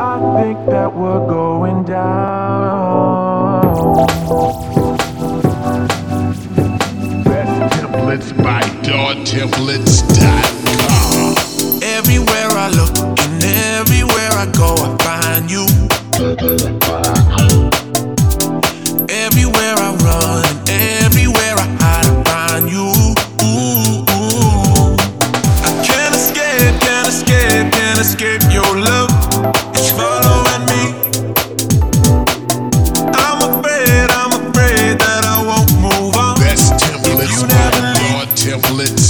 I think that we're going down. Best templates by Dog Template Style. Let's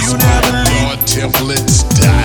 You never leave. Your templates die.